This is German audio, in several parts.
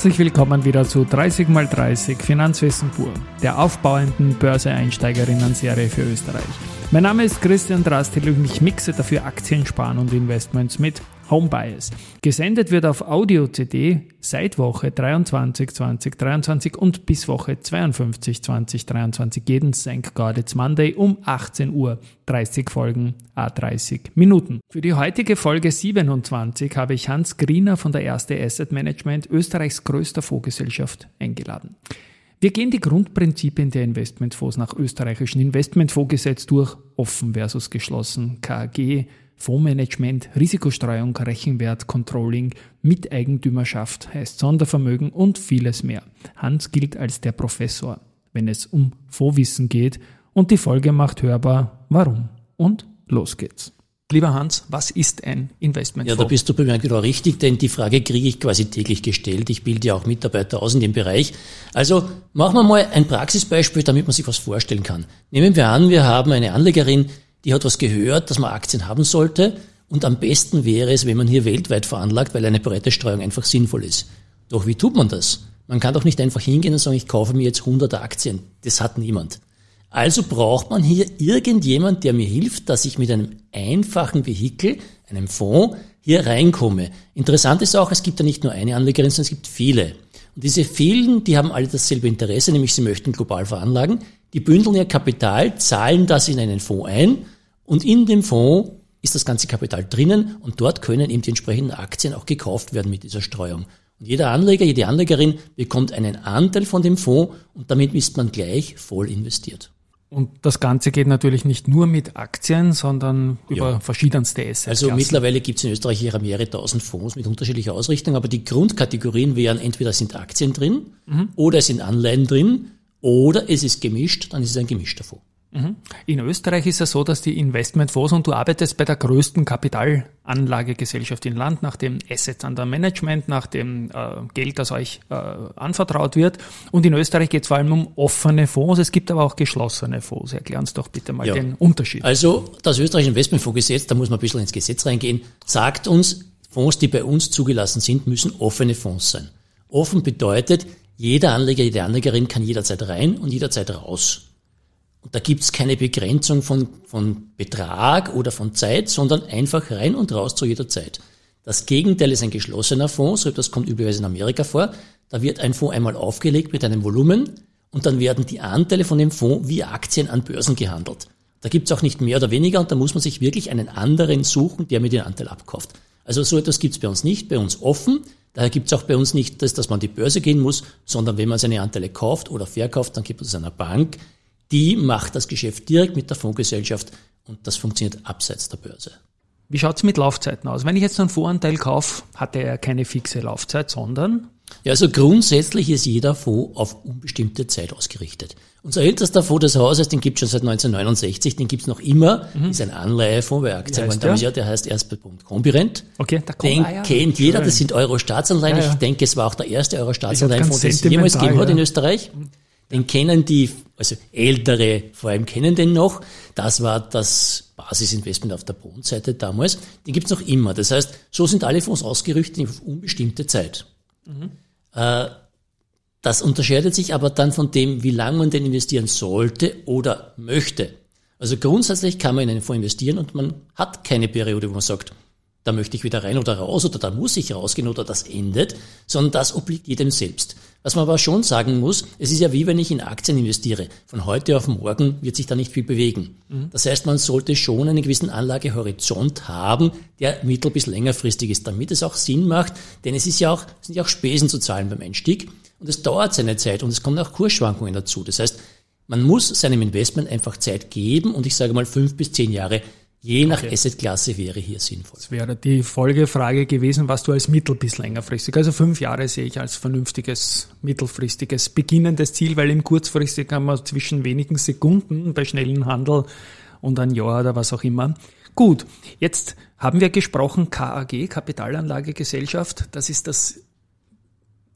herzlich willkommen wieder zu 30x30 Finanzwissen pur, der aufbauenden Börseeinsteigerinnen-Serie für Österreich. Mein Name ist Christian Drastil und ich mixe dafür Aktien, Sparen und Investments mit Homebias. Gesendet wird auf Audio-CD seit Woche 23 2023 und bis Woche 52 2023 jeden St. God It's Monday um 18 Uhr. 30 Folgen, A30 Minuten. Für die heutige Folge 27 habe ich Hans Griener von der Erste Asset Management, Österreichs größter Fondsgesellschaft, eingeladen. Wir gehen die Grundprinzipien der Investmentfonds nach österreichischen Investmentfondsgesetz durch, offen versus geschlossen, KAG, Fondsmanagement, Risikostreuung, Rechenwert, Controlling, Miteigentümerschaft heißt Sondervermögen und vieles mehr. Hans gilt als der Professor, wenn es um Fondswissen geht und die Folge macht hörbar, warum. Und los geht's. Lieber Hans, was ist ein Investmentfonds? Ja, da bist du bei mir genau richtig, denn die Frage kriege ich quasi täglich gestellt. Ich bilde ja auch Mitarbeiter aus in dem Bereich. Also machen wir mal ein Praxisbeispiel, damit man sich was vorstellen kann. Nehmen wir an, wir haben eine Anlegerin, die hat was gehört, dass man Aktien haben sollte. Und am besten wäre es, wenn man hier weltweit veranlagt, weil eine breite Streuung einfach sinnvoll ist. Doch wie tut man das? Man kann doch nicht einfach hingehen und sagen, ich kaufe mir jetzt 100 Aktien. Das hat niemand. Also braucht man hier irgendjemand, der mir hilft, dass ich mit einem einfachen Vehikel, einem Fonds, hier reinkomme. Interessant ist auch, es gibt ja nicht nur eine Anlegerin, sondern es gibt viele. Und diese vielen, die haben alle dasselbe Interesse, nämlich sie möchten global veranlagen. Die bündeln ihr Kapital, zahlen das in einen Fonds ein und in dem Fonds ist das ganze Kapital drinnen und dort können eben die entsprechenden Aktien auch gekauft werden mit dieser Streuung. Und jeder Anleger, jede Anlegerin bekommt einen Anteil von dem Fonds und damit ist man gleich voll investiert. Und das Ganze geht natürlich nicht nur mit Aktien, sondern über ja. verschiedenste Assets. Also mittlerweile gibt es in Österreich hier mehrere tausend Fonds mit unterschiedlicher Ausrichtung, aber die Grundkategorien wären entweder sind Aktien drin mhm. oder es sind Anleihen drin oder es ist gemischt, dann ist es ein gemischter Fonds. Mhm. In Österreich ist es so, dass die Investmentfonds und du arbeitest bei der größten Kapitalanlagegesellschaft im Land nach dem Assets under Management, nach dem äh, Geld, das euch äh, anvertraut wird. Und in Österreich geht es vor allem um offene Fonds. Es gibt aber auch geschlossene Fonds. Erklären uns doch bitte mal ja. den Unterschied. Also das österreichische Investmentfondsgesetz, da muss man ein bisschen ins Gesetz reingehen, sagt uns, Fonds, die bei uns zugelassen sind, müssen offene Fonds sein. Offen bedeutet, jeder Anleger, jede Anlegerin kann jederzeit rein und jederzeit raus. Und da gibt's keine Begrenzung von, von Betrag oder von Zeit, sondern einfach rein und raus zu jeder Zeit. Das Gegenteil ist ein geschlossener Fonds, so das kommt üblicherweise in Amerika vor. Da wird ein Fonds einmal aufgelegt mit einem Volumen und dann werden die Anteile von dem Fonds wie Aktien an Börsen gehandelt. Da gibt's auch nicht mehr oder weniger und da muss man sich wirklich einen anderen suchen, der mir den Anteil abkauft. Also so etwas gibt's bei uns nicht, bei uns offen. Daher gibt's auch bei uns nicht, dass, dass man die Börse gehen muss, sondern wenn man seine Anteile kauft oder verkauft, dann gibt es einer Bank, die macht das Geschäft direkt mit der Fondsgesellschaft und das funktioniert abseits der Börse. Wie schaut's mit Laufzeiten aus? Wenn ich jetzt einen Voranteil kaufe, hat er keine fixe Laufzeit, sondern? Ja, also grundsätzlich ist jeder Fonds auf unbestimmte Zeit ausgerichtet. Unser ältester Fonds des Hauses, den gibt es schon seit 1969, den gibt es noch immer, mhm. ist ein Anleihefonds bei Aktien. Der? Ja, der heißt erst bei Comparent. Okay, da kommt Den ah, ja, kennt jeder, schön. das sind Euro-Staatsanleihen. Ja, ja. Ich denke, es war auch der erste Euro-Staatsanleihenfonds, den es jemals gegeben hat in Österreich. Den kennen die, also ältere vor allem kennen den noch. Das war das Basisinvestment auf der Bondseite damals. Den gibt's noch immer. Das heißt, so sind alle Fonds ausgerichtet auf unbestimmte Zeit. Mhm. Äh, das unterscheidet sich aber dann von dem, wie lange man denn investieren sollte oder möchte. Also grundsätzlich kann man in einen Fonds investieren und man hat keine Periode, wo man sagt, da möchte ich wieder rein oder raus oder da muss ich rausgehen oder das endet, sondern das obliegt jedem selbst. Was man aber schon sagen muss, es ist ja wie wenn ich in Aktien investiere. Von heute auf morgen wird sich da nicht viel bewegen. Mhm. Das heißt, man sollte schon einen gewissen Anlagehorizont haben, der mittel- bis längerfristig ist, damit es auch Sinn macht, denn es ist ja auch, es sind ja auch Spesen zu zahlen beim Einstieg und es dauert seine Zeit und es kommen auch Kursschwankungen dazu. Das heißt, man muss seinem Investment einfach Zeit geben und ich sage mal fünf bis zehn Jahre Je nach okay. Assetklasse wäre hier sinnvoll. Das wäre die Folgefrage gewesen, was du als mittel- bis längerfristig, also fünf Jahre sehe ich als vernünftiges, mittelfristiges, beginnendes Ziel, weil im kurzfristig kann man zwischen wenigen Sekunden bei schnellen Handel und ein Jahr oder was auch immer. Gut, jetzt haben wir gesprochen, KAG, Kapitalanlagegesellschaft, das ist das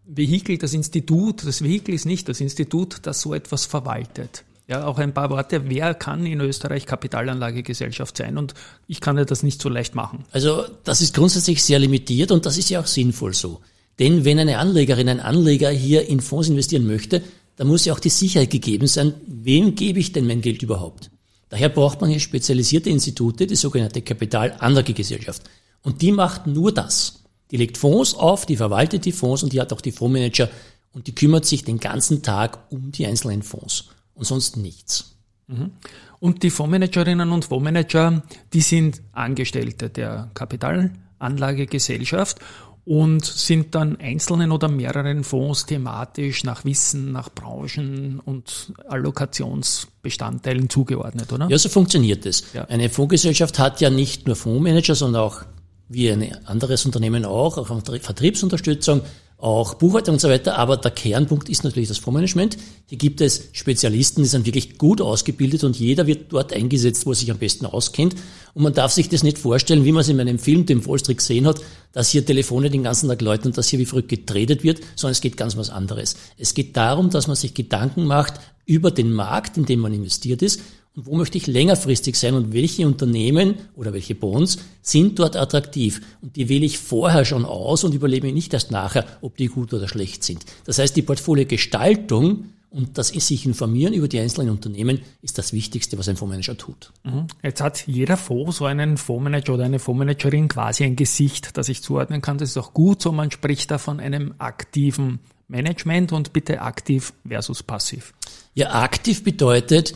Vehikel, das Institut, das Vehikel ist nicht das Institut, das so etwas verwaltet. Ja, auch ein paar Worte. Wer kann in Österreich Kapitalanlagegesellschaft sein? Und ich kann ja das nicht so leicht machen. Also, das ist grundsätzlich sehr limitiert und das ist ja auch sinnvoll so. Denn wenn eine Anlegerin, ein Anleger hier in Fonds investieren möchte, dann muss ja auch die Sicherheit gegeben sein, wem gebe ich denn mein Geld überhaupt? Daher braucht man hier spezialisierte Institute, die sogenannte Kapitalanlagegesellschaft. Und die macht nur das. Die legt Fonds auf, die verwaltet die Fonds und die hat auch die Fondsmanager und die kümmert sich den ganzen Tag um die einzelnen Fonds und sonst nichts. Mhm. Und die Fondsmanagerinnen und Fondsmanager, die sind Angestellte der Kapitalanlagegesellschaft und sind dann einzelnen oder mehreren Fonds thematisch nach Wissen, nach Branchen und Allokationsbestandteilen zugeordnet, oder? Ja, so funktioniert es. Ja. Eine Fondsgesellschaft hat ja nicht nur Fondsmanager, sondern auch wie ein anderes Unternehmen auch, auch Vertriebsunterstützung, auch Buchhaltung und so weiter, aber der Kernpunkt ist natürlich das Fondsmanagement. Hier gibt es Spezialisten, die sind wirklich gut ausgebildet und jeder wird dort eingesetzt, wo er sich am besten auskennt. Und man darf sich das nicht vorstellen, wie man es in meinem Film, dem Wallstreet, gesehen hat, dass hier Telefone den ganzen Tag läuten und dass hier wie verrückt getradet wird, sondern es geht ganz was anderes. Es geht darum, dass man sich Gedanken macht über den Markt, in dem man investiert ist und wo möchte ich längerfristig sein und welche Unternehmen oder welche Bonds sind dort attraktiv. Und die wähle ich vorher schon aus und überlebe nicht erst nachher, ob die gut oder schlecht sind. Das heißt, die Portfoliogestaltung und das sich informieren über die einzelnen Unternehmen ist das Wichtigste, was ein Fondsmanager tut. Mhm. Jetzt hat jeder Fonds so einen Fondsmanager oder eine Fondsmanagerin quasi ein Gesicht, das ich zuordnen kann. Das ist auch gut so. Man spricht da von einem aktiven Management und bitte aktiv versus passiv. Ja, aktiv bedeutet,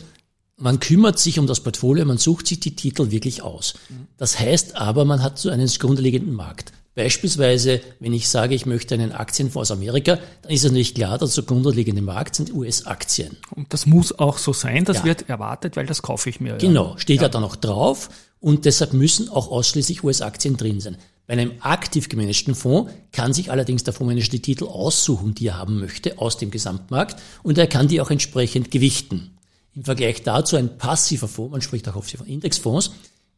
man kümmert sich um das Portfolio, man sucht sich die Titel wirklich aus. Das heißt aber, man hat so einen grundlegenden Markt. Beispielsweise, wenn ich sage, ich möchte einen Aktienfonds aus Amerika, dann ist es nicht klar, dass der grundlegende Markt sind US-Aktien. Und das muss auch so sein, das ja. wird erwartet, weil das kaufe ich mir. Genau, steht ja. ja dann auch drauf und deshalb müssen auch ausschließlich US-Aktien drin sein. Bei einem aktiv gemanagten Fonds kann sich allerdings der Fondsmanager die Titel aussuchen, die er haben möchte, aus dem Gesamtmarkt und er kann die auch entsprechend gewichten. Im Vergleich dazu ein passiver Fonds, man spricht auch oft von Indexfonds,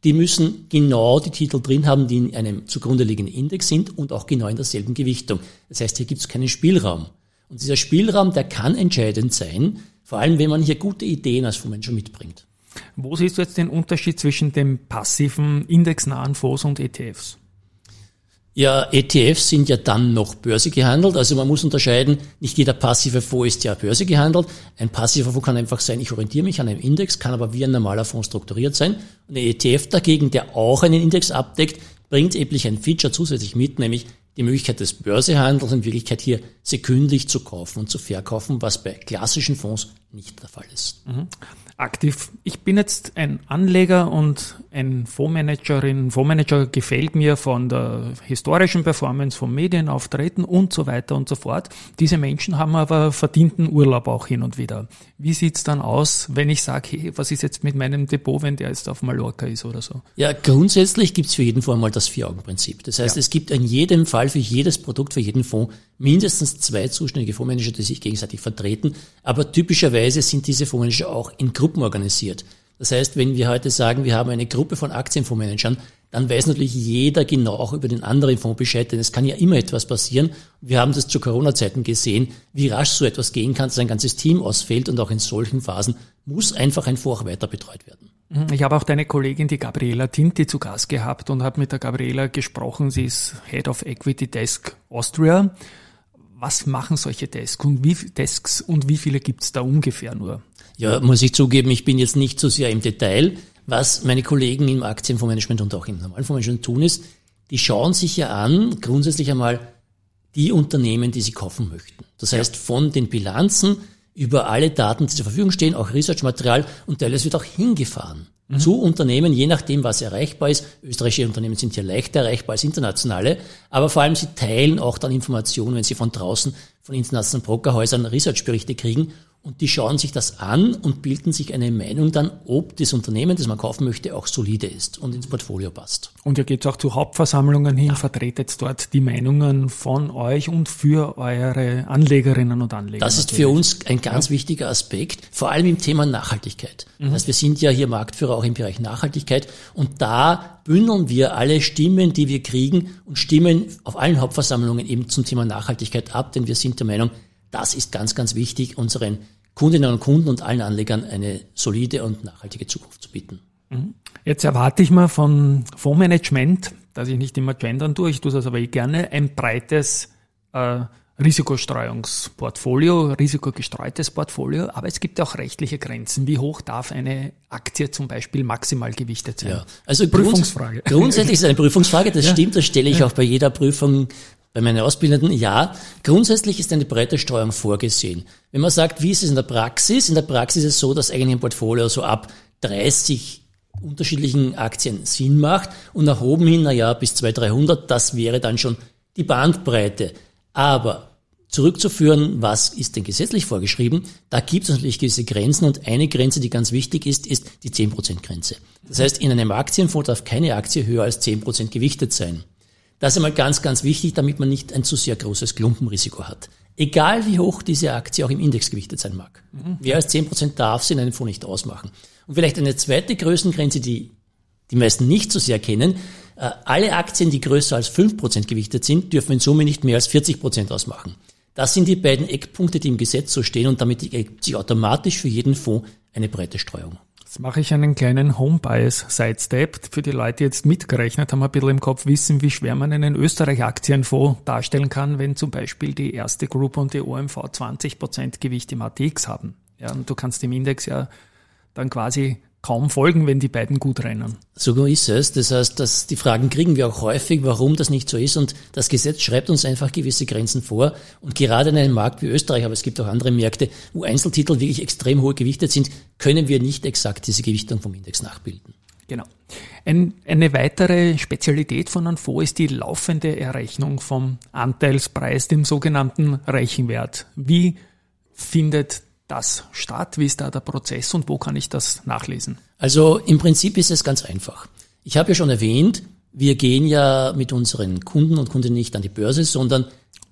die müssen genau die Titel drin haben, die in einem zugrunde liegenden Index sind und auch genau in derselben Gewichtung. Das heißt, hier gibt es keinen Spielraum. Und dieser Spielraum, der kann entscheidend sein, vor allem wenn man hier gute Ideen als Fondsmanager mitbringt. Wo siehst du jetzt den Unterschied zwischen dem passiven, indexnahen Fonds und ETFs? Ja, ETFs sind ja dann noch Börse gehandelt. Also man muss unterscheiden, nicht jeder passive Fonds ist ja Börse gehandelt. Ein passiver Fonds kann einfach sein, ich orientiere mich an einem Index, kann aber wie ein normaler Fonds strukturiert sein. Und ein ETF dagegen, der auch einen Index abdeckt, bringt eben ein Feature zusätzlich mit, nämlich die Möglichkeit des Börsehandels in Wirklichkeit hier sekündlich zu kaufen und zu verkaufen, was bei klassischen Fonds nicht der Fall ist. Mhm aktiv. Ich bin jetzt ein Anleger und ein Fondsmanagerin. Fondsmanager gefällt mir von der historischen Performance, vom Medienauftreten und so weiter und so fort. Diese Menschen haben aber verdienten Urlaub auch hin und wieder. Wie sieht's dann aus, wenn ich sage, hey, was ist jetzt mit meinem Depot, wenn der jetzt auf Mallorca ist oder so? Ja, grundsätzlich gibt's für jeden Fonds mal das Vier-Augen-Prinzip. Das heißt, ja. es gibt in jedem Fall für jedes Produkt, für jeden Fonds mindestens zwei zuständige Fondsmanager, die sich gegenseitig vertreten. Aber typischerweise sind diese Fondsmanager auch in Gruppen organisiert. Das heißt, wenn wir heute sagen, wir haben eine Gruppe von Aktienfondsmanagern, dann weiß natürlich jeder genau auch über den anderen Fonds Bescheid, denn es kann ja immer etwas passieren. Wir haben das zu Corona-Zeiten gesehen, wie rasch so etwas gehen kann, dass ein ganzes Team ausfällt und auch in solchen Phasen muss einfach ein Fonds weiter betreut werden. Mhm. Ich habe auch deine Kollegin, die Gabriela Tinti, zu Gast gehabt und habe mit der Gabriela gesprochen. Sie ist Head of Equity Desk Austria. Was machen solche Desks und wie, Desks und wie viele gibt es da ungefähr nur? Ja, muss ich zugeben, ich bin jetzt nicht so sehr im Detail. Was meine Kollegen im Aktienfondsmanagement und auch im normalen Fondsmanagement tun, ist, die schauen sich ja an, grundsätzlich einmal die Unternehmen, die sie kaufen möchten. Das heißt, von den Bilanzen über alle Daten, die zur Verfügung stehen, auch Researchmaterial und teilweise wird auch hingefahren mhm. zu Unternehmen, je nachdem, was erreichbar ist. Österreichische Unternehmen sind ja leichter erreichbar als internationale, aber vor allem sie teilen auch dann Informationen, wenn sie von draußen, von internationalen Brokerhäusern Researchberichte kriegen und die schauen sich das an und bilden sich eine Meinung dann, ob das Unternehmen, das man kaufen möchte, auch solide ist und ins Portfolio passt. Und ihr geht auch zu Hauptversammlungen hin, ja. vertretet dort die Meinungen von euch und für eure Anlegerinnen und Anleger. Das ist natürlich. für uns ein ganz ja. wichtiger Aspekt, vor allem im Thema Nachhaltigkeit. Mhm. Das heißt, wir sind ja hier Marktführer auch im Bereich Nachhaltigkeit und da bündeln wir alle Stimmen, die wir kriegen und stimmen auf allen Hauptversammlungen eben zum Thema Nachhaltigkeit ab, denn wir sind der Meinung, das ist ganz, ganz wichtig, unseren Kundinnen und Kunden und allen Anlegern eine solide und nachhaltige Zukunft zu bieten. Mhm. Jetzt erwarte ich mal von Fondsmanagement, dass ich nicht immer gendern tue, ich tue das aber eh gerne, ein breites äh, Risikostreuungsportfolio, risikogestreutes Portfolio, aber es gibt auch rechtliche Grenzen. Wie hoch darf eine Aktie zum Beispiel maximal gewichtet sein? Ja, also Prüfungsfrage. Grundsätzlich ist es eine Prüfungsfrage, das ja. stimmt, das stelle ich ja. auch bei jeder Prüfung bei meinen Ausbildenden, ja, grundsätzlich ist eine breite Streuung vorgesehen. Wenn man sagt, wie ist es in der Praxis? In der Praxis ist es so, dass eigentlich ein Portfolio so ab 30 unterschiedlichen Aktien Sinn macht und nach oben hin, na ja, bis 200, 300, das wäre dann schon die Bandbreite. Aber zurückzuführen, was ist denn gesetzlich vorgeschrieben, da gibt es natürlich gewisse Grenzen und eine Grenze, die ganz wichtig ist, ist die 10%-Grenze. Das heißt, in einem Aktienfonds darf keine Aktie höher als 10% gewichtet sein. Das ist einmal ganz, ganz wichtig, damit man nicht ein zu sehr großes Klumpenrisiko hat. Egal wie hoch diese Aktie auch im Index gewichtet sein mag. Mhm. Mehr als 10% darf sie in einem Fonds nicht ausmachen. Und vielleicht eine zweite Größengrenze, die die meisten nicht so sehr kennen. Äh, alle Aktien, die größer als 5% gewichtet sind, dürfen in Summe nicht mehr als 40% ausmachen. Das sind die beiden Eckpunkte, die im Gesetz so stehen und damit ergibt sich automatisch für jeden Fonds eine breite Streuung. Jetzt mache ich einen kleinen Home-Bias-Sidestep. Für die Leute, die jetzt mitgerechnet haben, ein bisschen im Kopf wissen, wie schwer man einen Österreich-Aktienfonds darstellen kann, wenn zum Beispiel die erste Gruppe und die OMV 20% Gewicht im ATX haben. Ja, und du kannst im Index ja dann quasi kaum folgen, wenn die beiden gut rennen. So ist es. Das heißt, dass die Fragen kriegen wir auch häufig, warum das nicht so ist. Und das Gesetz schreibt uns einfach gewisse Grenzen vor. Und gerade in einem Markt wie Österreich, aber es gibt auch andere Märkte, wo Einzeltitel wirklich extrem hohe gewichtet sind, können wir nicht exakt diese Gewichtung vom Index nachbilden. Genau. Ein, eine weitere Spezialität von Fonds ist die laufende Errechnung vom Anteilspreis, dem sogenannten Rechenwert. Wie findet das statt? Wie ist da der Prozess und wo kann ich das nachlesen? Also im Prinzip ist es ganz einfach. Ich habe ja schon erwähnt, wir gehen ja mit unseren Kunden und Kundinnen nicht an die Börse, sondern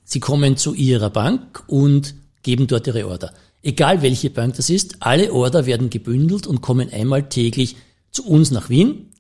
sie kommen zu ihrer Bank und geben dort ihre Order. Egal welche Bank das ist, alle Order werden gebündelt und kommen einmal täglich zu uns nach Wien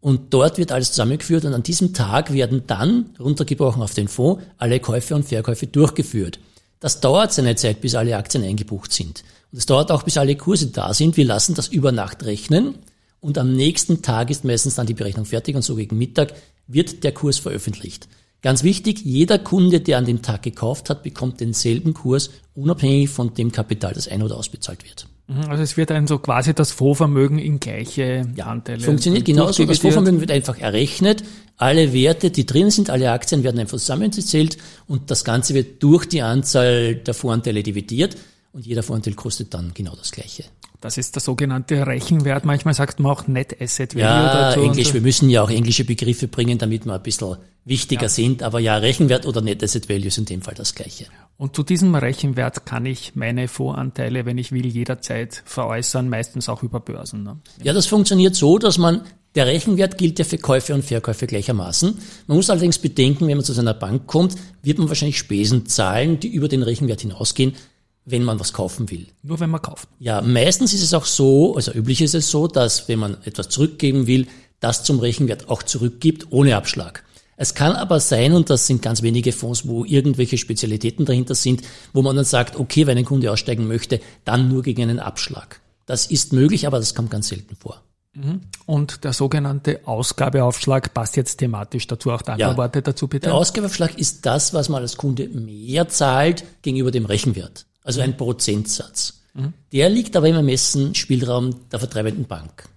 und dort wird alles zusammengeführt und an diesem Tag werden dann, runtergebrochen auf den Fonds, alle Käufe und Verkäufe durchgeführt. Das dauert seine Zeit, bis alle Aktien eingebucht sind. Und es dauert auch, bis alle Kurse da sind. Wir lassen das über Nacht rechnen und am nächsten Tag ist meistens dann die Berechnung fertig und so gegen Mittag wird der Kurs veröffentlicht. Ganz wichtig, jeder Kunde, der an dem Tag gekauft hat, bekommt denselben Kurs, unabhängig von dem Kapital, das ein- oder ausbezahlt wird. Mhm, also es wird dann so quasi das Fondsvermögen in gleiche ja, Anteile. Funktioniert genauso. Das Fondsvermögen wird einfach errechnet. Alle Werte, die drin sind, alle Aktien werden einfach zusammengezählt und das Ganze wird durch die Anzahl der Voranteile dividiert und jeder Voranteil kostet dann genau das Gleiche. Das ist der sogenannte Rechenwert. Manchmal sagt man auch Net Asset Value ja, dazu. Englisch. Wir müssen ja auch englische Begriffe bringen, damit wir ein bisschen wichtiger ja. sind. Aber ja, Rechenwert oder Net Asset Value ist in dem Fall das Gleiche. Und zu diesem Rechenwert kann ich meine Voranteile, wenn ich will, jederzeit veräußern, meistens auch über Börsen. Ne? Ja, das funktioniert so, dass man der Rechenwert gilt ja für Käufe und Verkäufe gleichermaßen. Man muss allerdings bedenken, wenn man zu seiner Bank kommt, wird man wahrscheinlich Spesen zahlen, die über den Rechenwert hinausgehen wenn man was kaufen will. Nur wenn man kauft. Ja, meistens ist es auch so, also üblich ist es so, dass wenn man etwas zurückgeben will, das zum Rechenwert auch zurückgibt, ohne Abschlag. Es kann aber sein, und das sind ganz wenige Fonds, wo irgendwelche Spezialitäten dahinter sind, wo man dann sagt, okay, wenn ein Kunde aussteigen möchte, dann nur gegen einen Abschlag. Das ist möglich, aber das kommt ganz selten vor. Mhm. Und der sogenannte Ausgabeaufschlag passt jetzt thematisch dazu. Auch da ja. Worte dazu bitte. Der Ausgabeaufschlag ist das, was man als Kunde mehr zahlt gegenüber dem Rechenwert also ein Prozentsatz. Mhm. Der liegt aber im Ermessensspielraum der vertreibenden Bank.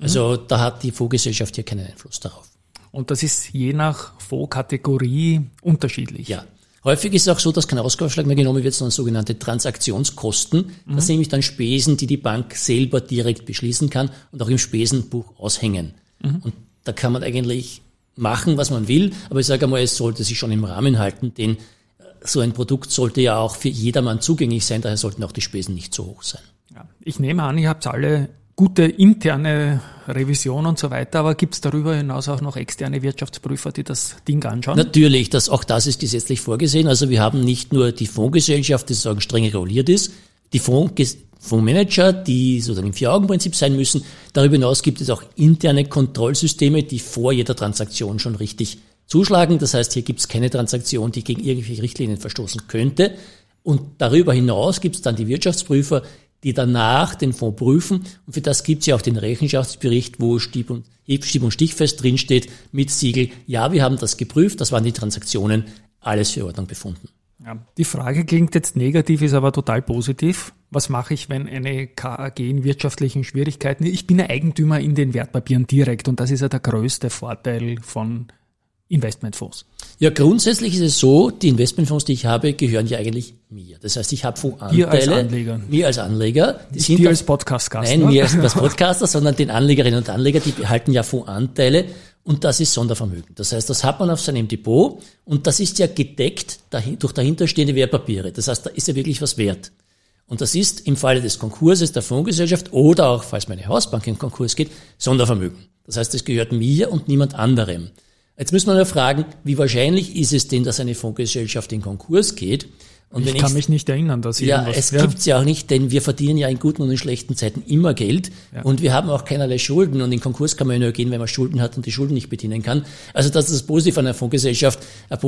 Also mhm. da hat die Fondsgesellschaft hier keinen Einfluss darauf. Und das ist je nach Fondskategorie unterschiedlich. Ja. Häufig ist es auch so, dass kein Ausgabeaufschlag mehr genommen wird, sondern sogenannte Transaktionskosten. Mhm. Das sind nämlich dann Spesen, die die Bank selber direkt beschließen kann und auch im Spesenbuch aushängen. Mhm. Und da kann man eigentlich machen, was man will, aber ich sage einmal, es sollte sich schon im Rahmen halten, denn so ein Produkt sollte ja auch für jedermann zugänglich sein, daher sollten auch die Spesen nicht so hoch sein. Ja, ich nehme an, ihr habt alle gute interne Revision und so weiter, aber gibt es darüber hinaus auch noch externe Wirtschaftsprüfer, die das Ding anschauen? Natürlich, das, auch das ist gesetzlich vorgesehen. Also wir haben nicht nur die Fondsgesellschaft, die sozusagen streng reguliert ist, die Fonds, Fondsmanager, die sozusagen im Vier-Augen-Prinzip sein müssen. Darüber hinaus gibt es auch interne Kontrollsysteme, die vor jeder Transaktion schon richtig zuschlagen. Das heißt, hier gibt es keine Transaktion, die gegen irgendwelche Richtlinien verstoßen könnte. Und darüber hinaus gibt es dann die Wirtschaftsprüfer, die danach den Fonds prüfen. Und für das gibt es ja auch den Rechenschaftsbericht, wo Stieb und, Stieb und Stichfest drinsteht mit Siegel. Ja, wir haben das geprüft, das waren die Transaktionen, alles für Ordnung befunden. Ja, die Frage klingt jetzt negativ, ist aber total positiv. Was mache ich, wenn eine KAG in wirtschaftlichen Schwierigkeiten? Ich bin Eigentümer in den Wertpapieren direkt und das ist ja der größte Vorteil von Investmentfonds? Ja, grundsätzlich ist es so, die Investmentfonds, die ich habe, gehören ja eigentlich mir. Das heißt, ich habe Fondsanteile. Dir als Anleger. Mir als Anleger. Die sind dir als Podcast-Gast. Nein, ne? mir als, als Podcaster, sondern den Anlegerinnen und Anleger, die behalten ja Fondsanteile und das ist Sondervermögen. Das heißt, das hat man auf seinem Depot und das ist ja gedeckt durch dahinterstehende Wertpapiere. Das heißt, da ist ja wirklich was wert. Und das ist im Falle des Konkurses der Fondsgesellschaft oder auch, falls meine Hausbank in Konkurs geht, Sondervermögen. Das heißt, es gehört mir und niemand anderem. Jetzt müssen wir nur fragen, wie wahrscheinlich ist es denn, dass eine Fondsgesellschaft in Konkurs geht? Und ich kann ich, mich nicht erinnern, dass ich Ja, es ja. gibt's ja auch nicht, denn wir verdienen ja in guten und in schlechten Zeiten immer Geld ja. und wir haben auch keinerlei Schulden und in Konkurs kann man ja nur gehen, wenn man Schulden hat und die Schulden nicht bedienen kann. Also das ist das Positive an einer Fondsgesellschaft. Eine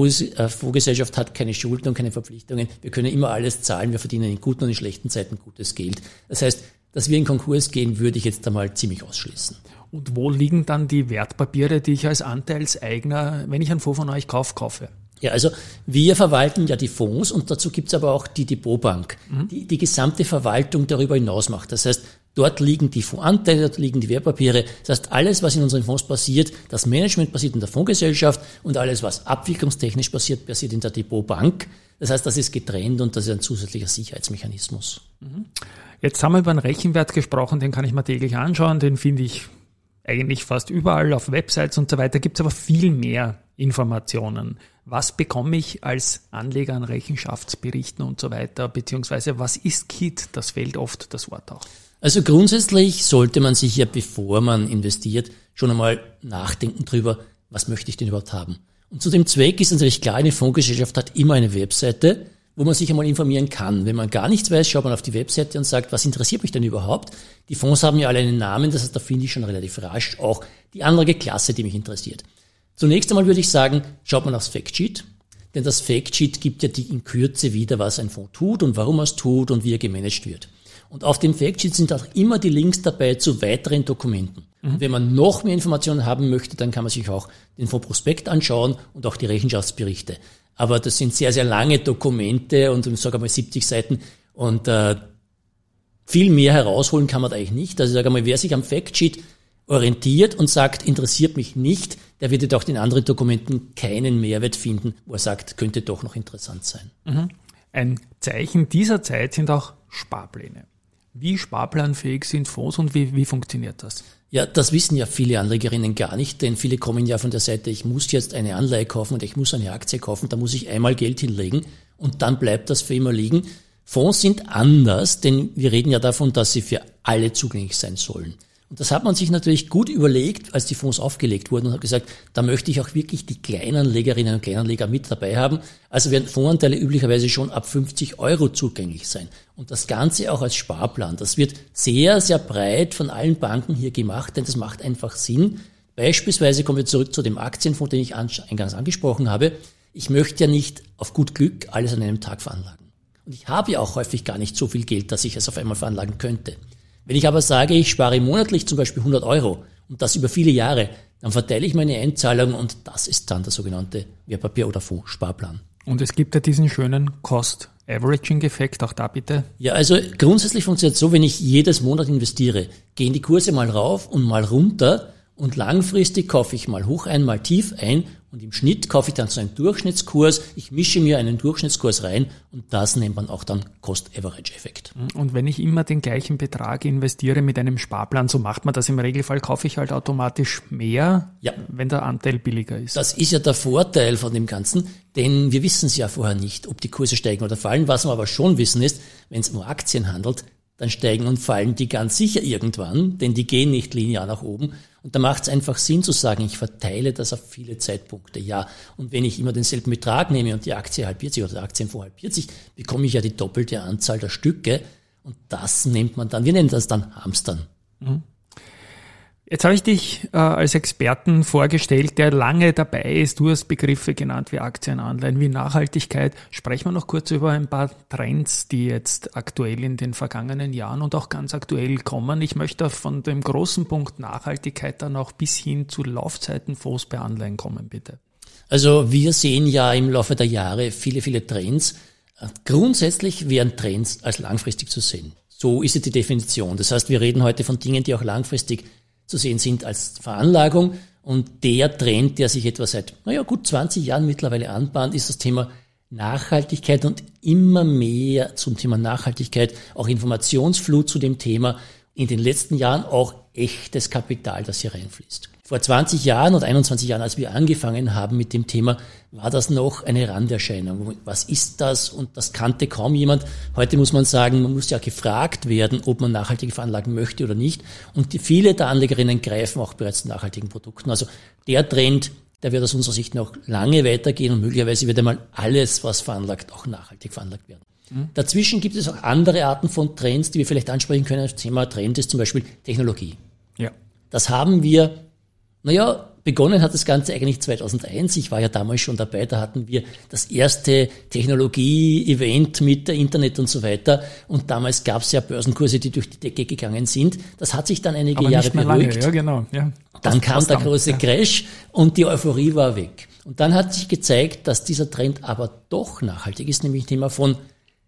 Fondsgesellschaft hat keine Schulden und keine Verpflichtungen. Wir können immer alles zahlen, wir verdienen in guten und in schlechten Zeiten gutes Geld. Das heißt, dass wir in Konkurs gehen, würde ich jetzt einmal ziemlich ausschließen. Und wo liegen dann die Wertpapiere, die ich als Anteilseigner, wenn ich einen Fonds von euch kaufe, kaufe? Ja, also wir verwalten ja die Fonds und dazu gibt's aber auch die Depotbank, mhm. die die gesamte Verwaltung darüber hinaus macht. Das heißt, dort liegen die Fondsanteile, dort liegen die Wertpapiere. Das heißt, alles, was in unseren Fonds passiert, das Management passiert in der Fondsgesellschaft und alles, was abwicklungstechnisch passiert, passiert in der Depotbank. Das heißt, das ist getrennt und das ist ein zusätzlicher Sicherheitsmechanismus. Mhm. Jetzt haben wir über einen Rechenwert gesprochen, den kann ich mir täglich anschauen, den finde ich eigentlich fast überall auf Websites und so weiter, gibt es aber viel mehr Informationen. Was bekomme ich als Anleger an Rechenschaftsberichten und so weiter, beziehungsweise was ist KIT? Das fehlt oft das Wort auch. Also grundsätzlich sollte man sich ja, bevor man investiert, schon einmal nachdenken drüber, was möchte ich denn überhaupt haben. Und zu dem Zweck ist natürlich klar, eine Fondsgesellschaft hat immer eine Webseite, wo man sich einmal informieren kann. Wenn man gar nichts weiß, schaut man auf die Webseite und sagt, was interessiert mich denn überhaupt? Die Fonds haben ja alle einen Namen, das heißt, da finde ich schon relativ rasch auch die andere Klasse, die mich interessiert. Zunächst einmal würde ich sagen, schaut man aufs Factsheet, denn das Factsheet gibt ja die in Kürze wieder, was ein Fonds tut und warum er es tut und wie er gemanagt wird. Und auf dem Factsheet sind auch immer die Links dabei zu weiteren Dokumenten. Mhm. Wenn man noch mehr Informationen haben möchte, dann kann man sich auch den Fondsprospekt anschauen und auch die Rechenschaftsberichte. Aber das sind sehr, sehr lange Dokumente und ich sage mal 70 Seiten und äh, viel mehr herausholen kann man da eigentlich nicht. Also ich sage mal, wer sich am Factsheet orientiert und sagt, interessiert mich nicht, der wird auch in anderen Dokumenten keinen Mehrwert finden, wo er sagt, könnte doch noch interessant sein. Mhm. Ein Zeichen dieser Zeit sind auch Sparpläne. Wie sparplanfähig sind Fonds und wie, wie funktioniert das? Ja, das wissen ja viele Anlegerinnen gar nicht, denn viele kommen ja von der Seite, ich muss jetzt eine Anleihe kaufen und ich muss eine Aktie kaufen, da muss ich einmal Geld hinlegen und dann bleibt das für immer liegen. Fonds sind anders, denn wir reden ja davon, dass sie für alle zugänglich sein sollen. Und das hat man sich natürlich gut überlegt, als die Fonds aufgelegt wurden und hat gesagt, da möchte ich auch wirklich die Kleinanlegerinnen und Kleinanleger mit dabei haben. Also werden Fondsanteile üblicherweise schon ab 50 Euro zugänglich sein. Und das Ganze auch als Sparplan. Das wird sehr, sehr breit von allen Banken hier gemacht, denn das macht einfach Sinn. Beispielsweise kommen wir zurück zu dem Aktienfonds, den ich eingangs angesprochen habe. Ich möchte ja nicht auf gut Glück alles an einem Tag veranlagen. Und ich habe ja auch häufig gar nicht so viel Geld, dass ich es auf einmal veranlagen könnte. Wenn ich aber sage, ich spare monatlich zum Beispiel 100 Euro und das über viele Jahre, dann verteile ich meine Einzahlung und das ist dann der sogenannte Wertpapier- oder Fonds-Sparplan. Und es gibt ja diesen schönen Cost-Averaging-Effekt, auch da bitte. Ja, also grundsätzlich funktioniert es so, wenn ich jedes Monat investiere, gehen die Kurse mal rauf und mal runter und langfristig kaufe ich mal hoch ein, mal tief ein und im Schnitt kaufe ich dann so einen Durchschnittskurs. Ich mische mir einen Durchschnittskurs rein und das nennt man auch dann Cost-Average-Effekt. Und wenn ich immer den gleichen Betrag investiere mit einem Sparplan, so macht man das im Regelfall, kaufe ich halt automatisch mehr, ja. wenn der Anteil billiger ist. Das ist ja der Vorteil von dem Ganzen, denn wir wissen es ja vorher nicht, ob die Kurse steigen oder fallen. Was wir aber schon wissen ist, wenn es um Aktien handelt, dann steigen und fallen die ganz sicher irgendwann, denn die gehen nicht linear nach oben. Und da macht es einfach Sinn zu sagen, ich verteile das auf viele Zeitpunkte. Ja, und wenn ich immer denselben Betrag nehme und die Aktie halbiert sich oder die Aktienfonds halbiert sich, bekomme ich ja die doppelte Anzahl der Stücke. Und das nennt man dann, wir nennen das dann Hamstern. Mhm. Jetzt habe ich dich äh, als Experten vorgestellt, der lange dabei ist. Du hast Begriffe genannt wie Aktien, Anleihen, wie Nachhaltigkeit. Sprechen wir noch kurz über ein paar Trends, die jetzt aktuell in den vergangenen Jahren und auch ganz aktuell kommen. Ich möchte von dem großen Punkt Nachhaltigkeit dann auch bis hin zu Laufzeitenfonds bei Anleihen kommen, bitte. Also wir sehen ja im Laufe der Jahre viele, viele Trends. Grundsätzlich wären Trends als langfristig zu sehen. So ist die Definition. Das heißt, wir reden heute von Dingen, die auch langfristig zu sehen sind als Veranlagung. Und der Trend, der sich etwa seit, naja, gut 20 Jahren mittlerweile anbahnt, ist das Thema Nachhaltigkeit und immer mehr zum Thema Nachhaltigkeit, auch Informationsflut zu dem Thema. In den letzten Jahren auch echtes Kapital, das hier reinfließt. Vor 20 Jahren und 21 Jahren, als wir angefangen haben mit dem Thema, war das noch eine Randerscheinung. Was ist das? Und das kannte kaum jemand. Heute muss man sagen, man muss ja gefragt werden, ob man nachhaltige Veranlagen möchte oder nicht. Und viele der Anlegerinnen greifen auch bereits zu nachhaltigen Produkten. Also der Trend, der wird aus unserer Sicht noch lange weitergehen und möglicherweise wird einmal alles, was veranlagt, auch nachhaltig veranlagt werden. Mhm. Dazwischen gibt es auch andere Arten von Trends, die wir vielleicht ansprechen können. Das Thema Trend ist zum Beispiel Technologie. Ja. Das haben wir naja, begonnen hat das Ganze eigentlich 2001. Ich war ja damals schon dabei. Da hatten wir das erste Technologie-Event mit der Internet und so weiter. Und damals gab es ja Börsenkurse, die durch die Decke gegangen sind. Das hat sich dann einige Aber Jahre beruhigt. Lange. Ja, genau. Ja. Dann kam der große ja. Crash und die Euphorie war weg. Und dann hat sich gezeigt, dass dieser Trend aber doch nachhaltig ist, nämlich Thema von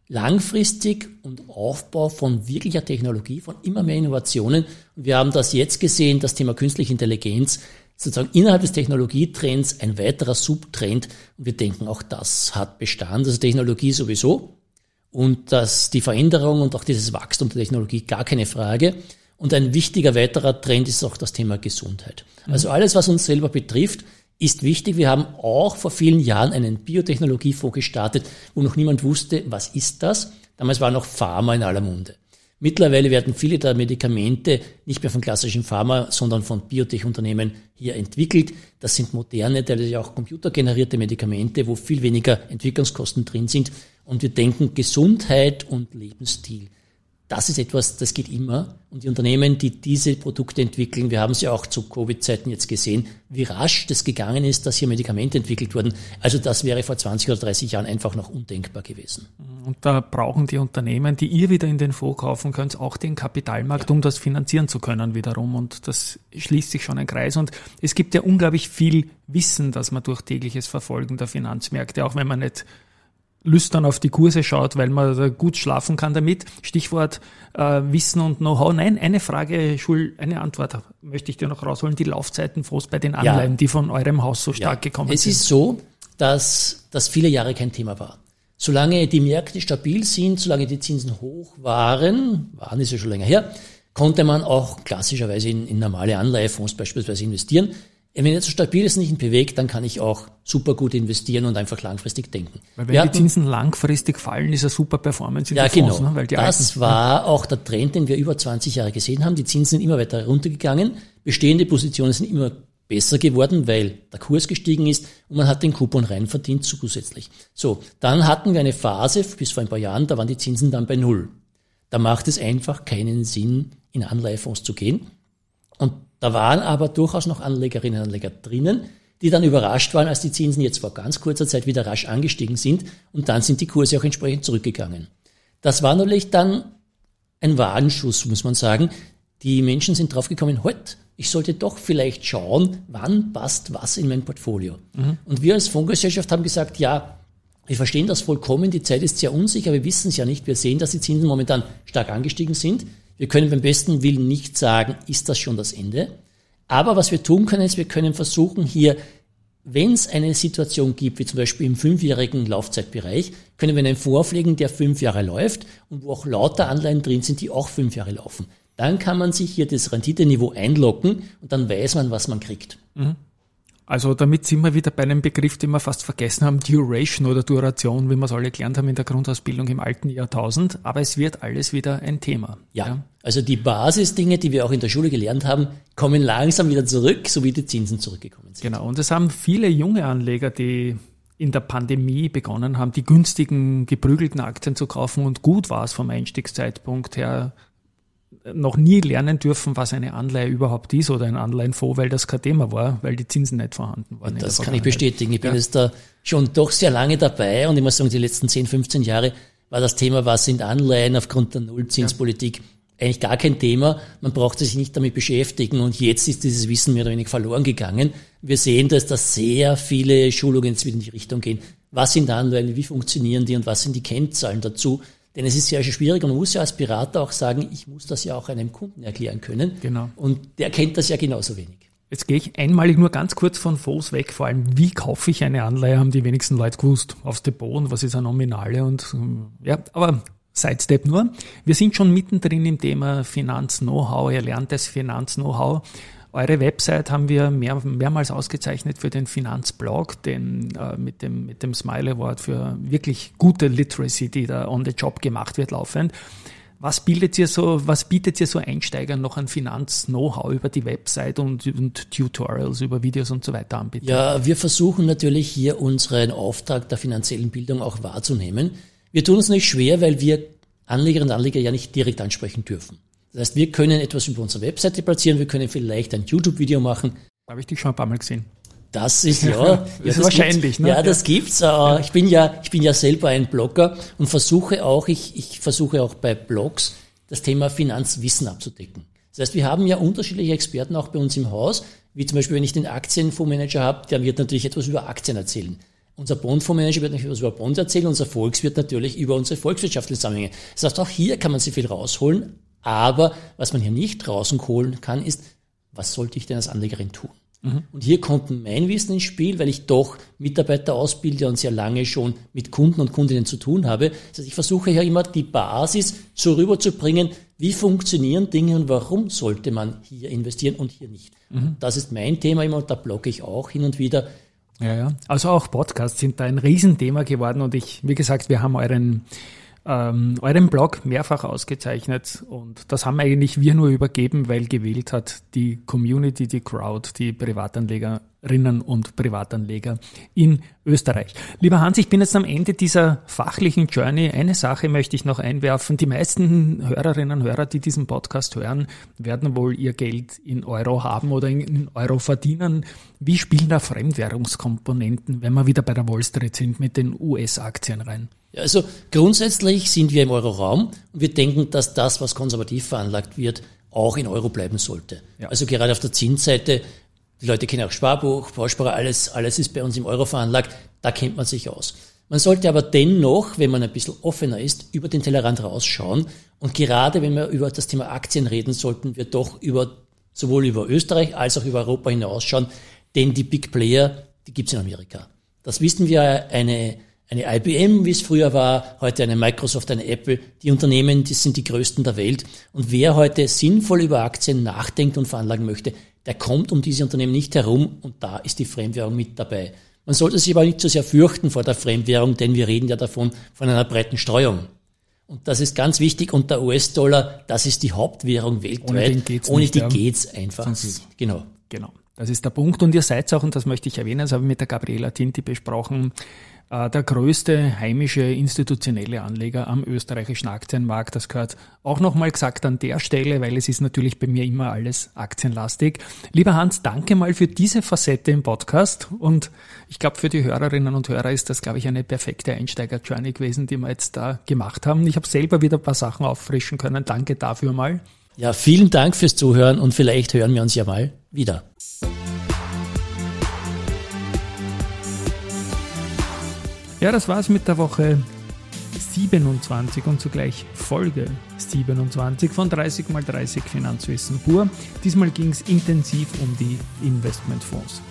langfristig und Aufbau von wirklicher Technologie, von immer mehr Innovationen. Und wir haben das jetzt gesehen, das Thema künstliche Intelligenz, sozusagen innerhalb des Technologietrends ein weiterer Subtrend. Und wir denken, auch das hat Bestand. Also Technologie sowieso. Und dass die Veränderung und auch dieses Wachstum der Technologie gar keine Frage. Und ein wichtiger weiterer Trend ist auch das Thema Gesundheit. Also alles, was uns selber betrifft, ist wichtig. Wir haben auch vor vielen Jahren einen Biotechnologiefonds gestartet, wo noch niemand wusste, was ist das. Damals war noch Pharma in aller Munde. Mittlerweile werden viele der Medikamente nicht mehr von klassischen Pharma, sondern von Biotech-Unternehmen hier entwickelt. Das sind moderne, teilweise auch computergenerierte Medikamente, wo viel weniger Entwicklungskosten drin sind. Und wir denken Gesundheit und Lebensstil das ist etwas, das geht immer. Und die Unternehmen, die diese Produkte entwickeln, wir haben ja auch zu Covid-Zeiten jetzt gesehen, wie rasch das gegangen ist, dass hier Medikamente entwickelt wurden. Also das wäre vor 20 oder 30 Jahren einfach noch undenkbar gewesen. Und da brauchen die Unternehmen, die ihr wieder in den Fonds kaufen könnt, auch den Kapitalmarkt, ja. um das finanzieren zu können wiederum. Und das schließt sich schon ein Kreis. Und es gibt ja unglaublich viel Wissen, das man durch tägliches Verfolgen der Finanzmärkte, auch wenn man nicht lüstern auf die Kurse schaut, weil man gut schlafen kann damit. Stichwort äh, Wissen und Know-how. Nein, eine Frage, Schul, eine Antwort möchte ich dir noch rausholen. Die Laufzeiten Frost bei den Anleihen, ja. die von eurem Haus so stark ja. gekommen es sind. Es ist so, dass das viele Jahre kein Thema war. Solange die Märkte stabil sind, solange die Zinsen hoch waren, waren es ja schon länger her, konnte man auch klassischerweise in, in normale Anleihefonds beispielsweise investieren. Wenn jetzt so stabil ist, nicht bewegt, dann kann ich auch super gut investieren und einfach langfristig denken. Weil wenn Wir die Zinsen langfristig fallen, ist eine super Performance in ja, genau. Fonds, ne? Weil die das alten, war auch der Trend, den wir über 20 Jahre gesehen haben. Die Zinsen sind immer weiter runtergegangen. Bestehende Positionen sind immer besser geworden, weil der Kurs gestiegen ist und man hat den Coupon rein verdient zusätzlich. So, dann hatten wir eine Phase bis vor ein paar Jahren, da waren die Zinsen dann bei Null. Da macht es einfach keinen Sinn, in Anleihefonds zu gehen. Und da waren aber durchaus noch Anlegerinnen und Anleger drinnen, die dann überrascht waren, als die Zinsen jetzt vor ganz kurzer Zeit wieder rasch angestiegen sind und dann sind die Kurse auch entsprechend zurückgegangen. Das war natürlich dann ein Warnschuss, muss man sagen. Die Menschen sind draufgekommen, heute, ich sollte doch vielleicht schauen, wann passt was in mein Portfolio. Mhm. Und wir als Fondsgesellschaft haben gesagt, ja, wir verstehen das vollkommen, die Zeit ist sehr unsicher, wir wissen es ja nicht. Wir sehen, dass die Zinsen momentan stark angestiegen sind. Wir können beim besten Willen nicht sagen, ist das schon das Ende. Aber was wir tun können, ist, wir können versuchen, hier wenn es eine Situation gibt, wie zum Beispiel im fünfjährigen Laufzeitbereich, können wir einen vorlegen, der fünf Jahre läuft und wo auch lauter Anleihen drin sind, die auch fünf Jahre laufen. Dann kann man sich hier das Renditeniveau einloggen und dann weiß man, was man kriegt. Mhm. Also damit sind wir wieder bei einem Begriff, den wir fast vergessen haben, Duration oder Duration, wie wir es alle gelernt haben in der Grundausbildung im alten Jahrtausend. Aber es wird alles wieder ein Thema. Ja, ja. also die Basisdinge, die wir auch in der Schule gelernt haben, kommen langsam wieder zurück, so wie die Zinsen zurückgekommen sind. Genau, und es haben viele junge Anleger, die in der Pandemie begonnen haben, die günstigen, geprügelten Aktien zu kaufen und gut war es vom Einstiegszeitpunkt her noch nie lernen dürfen, was eine Anleihe überhaupt ist oder ein Anleihenfonds, weil das kein Thema war, weil die Zinsen nicht vorhanden waren. Das kann ich bestätigen. Ich bin ja. jetzt da schon doch sehr lange dabei und ich muss sagen, die letzten 10, 15 Jahre war das Thema, was sind Anleihen aufgrund der Nullzinspolitik, ja. eigentlich gar kein Thema. Man brauchte sich nicht damit beschäftigen und jetzt ist dieses Wissen mehr oder weniger verloren gegangen. Wir sehen, dass da sehr viele Schulungen jetzt wieder in die Richtung gehen. Was sind Anleihen, wie funktionieren die und was sind die Kennzahlen dazu? Denn es ist ja schon schwierig und man muss ja als Berater auch sagen, ich muss das ja auch einem Kunden erklären können. Genau. Und der kennt das ja genauso wenig. Jetzt gehe ich einmalig nur ganz kurz von Fonds weg, vor allem wie kaufe ich eine Anleihe, haben die wenigsten Leute gewusst, aufs Depot und was ist eine Nominale und ja, aber Sidestep nur. Wir sind schon mittendrin im Thema Finanz-Know-how, erlerntes Finanz-Know-how. Eure Website haben wir mehr, mehrmals ausgezeichnet für den Finanzblog, den, äh, mit dem, mit dem Smile Award für wirklich gute Literacy, die da on the job gemacht wird laufend. Was bildet ihr so, was bietet ihr so Einsteigern noch an Finanz-Know-how über die Website und, und, Tutorials über Videos und so weiter anbieten? Ja, wir versuchen natürlich hier unseren Auftrag der finanziellen Bildung auch wahrzunehmen. Wir tun uns nicht schwer, weil wir Anlegerinnen und Anleger ja nicht direkt ansprechen dürfen. Das heißt, wir können etwas über unsere Webseite platzieren, wir können vielleicht ein YouTube-Video machen. Habe ich dich schon ein paar Mal gesehen. Das ist ja, ja das ist wahrscheinlich. Ne? Ja, das gibt's. Ja. Ich bin ja, ich bin ja selber ein Blogger und versuche auch, ich, ich versuche auch bei Blogs das Thema Finanzwissen abzudecken. Das heißt, wir haben ja unterschiedliche Experten auch bei uns im Haus, wie zum Beispiel, wenn ich den Aktienfondsmanager habe, der wird natürlich etwas über Aktien erzählen. Unser Bondfondsmanager wird natürlich etwas über Bond erzählen, unser Volks wird natürlich über unsere volkswirtschaftlichen Zusammenhänge. Das heißt, auch hier kann man sich viel rausholen, aber was man hier nicht draußen holen kann, ist, was sollte ich denn als Anlegerin tun? Mhm. Und hier kommt mein Wissen ins Spiel, weil ich doch Mitarbeiter ausbilde und sehr lange schon mit Kunden und Kundinnen zu tun habe. Das heißt, ich versuche hier immer die Basis so rüberzubringen, wie funktionieren Dinge und warum sollte man hier investieren und hier nicht. Mhm. Das ist mein Thema immer und da blogge ich auch hin und wieder. Ja, ja. Also auch Podcasts sind da ein Riesenthema geworden und ich, wie gesagt, wir haben euren ähm, euren Blog mehrfach ausgezeichnet und das haben eigentlich wir nur übergeben, weil gewählt hat die Community, die Crowd, die Privatanlegerinnen und Privatanleger in Österreich. Lieber Hans, ich bin jetzt am Ende dieser fachlichen Journey. Eine Sache möchte ich noch einwerfen. Die meisten Hörerinnen und Hörer, die diesen Podcast hören, werden wohl ihr Geld in Euro haben oder in Euro verdienen. Wie spielen da Fremdwährungskomponenten, wenn wir wieder bei der Wall Street sind, mit den US-Aktien rein? Also grundsätzlich sind wir im Euroraum und wir denken, dass das, was konservativ veranlagt wird, auch in Euro bleiben sollte. Ja. Also gerade auf der Zinsseite, die Leute kennen auch Sparbuch, Bausparer, alles, alles ist bei uns im Euro veranlagt, da kennt man sich aus. Man sollte aber dennoch, wenn man ein bisschen offener ist, über den Tellerrand rausschauen. Und gerade wenn wir über das Thema Aktien reden, sollten wir doch über, sowohl über Österreich als auch über Europa hinausschauen, denn die Big Player, die gibt's in Amerika. Das wissen wir, eine eine IBM, wie es früher war, heute eine Microsoft, eine Apple. Die Unternehmen, die sind die größten der Welt. Und wer heute sinnvoll über Aktien nachdenkt und veranlagen möchte, der kommt um diese Unternehmen nicht herum und da ist die Fremdwährung mit dabei. Man sollte sich aber nicht so sehr fürchten vor der Fremdwährung, denn wir reden ja davon von einer breiten Streuung. Und das ist ganz wichtig. Und der US-Dollar, das ist die Hauptwährung weltweit. Ohne, geht's Ohne nicht, die ja. geht's einfach. Genau. Genau. Das ist der Punkt. Und ihr seid auch, und das möchte ich erwähnen, das habe ich mit der Gabriela Tinti besprochen, der größte heimische institutionelle Anleger am österreichischen Aktienmarkt. Das gehört auch nochmal gesagt an der Stelle, weil es ist natürlich bei mir immer alles aktienlastig. Lieber Hans, danke mal für diese Facette im Podcast und ich glaube, für die Hörerinnen und Hörer ist das, glaube ich, eine perfekte Einsteiger-Journey gewesen, die wir jetzt da gemacht haben. Ich habe selber wieder ein paar Sachen auffrischen können. Danke dafür mal. Ja, vielen Dank fürs Zuhören und vielleicht hören wir uns ja mal wieder. Ja, das war's mit der Woche 27 und zugleich Folge 27 von 30 mal 30 Finanzwissen pur. Diesmal ging es intensiv um die Investmentfonds.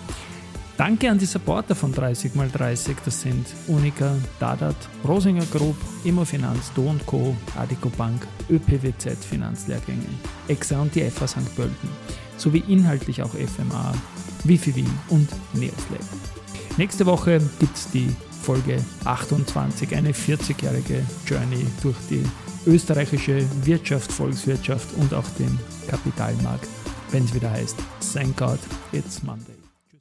Danke an die Supporter von 30x30. Das sind Unica, Dadat, Rosinger Group, Immofinanz, Do Co., Adico Bank, ÖPWZ Finanzlehrgänge, EXA und die FA St. Pölten, sowie inhaltlich auch FMA, Wifi Wien und Neoslab. Nächste Woche gibt es die Folge 28, eine 40-jährige Journey durch die österreichische Wirtschaft, Volkswirtschaft und auch den Kapitalmarkt, wenn es wieder heißt, Thank God, it's Monday.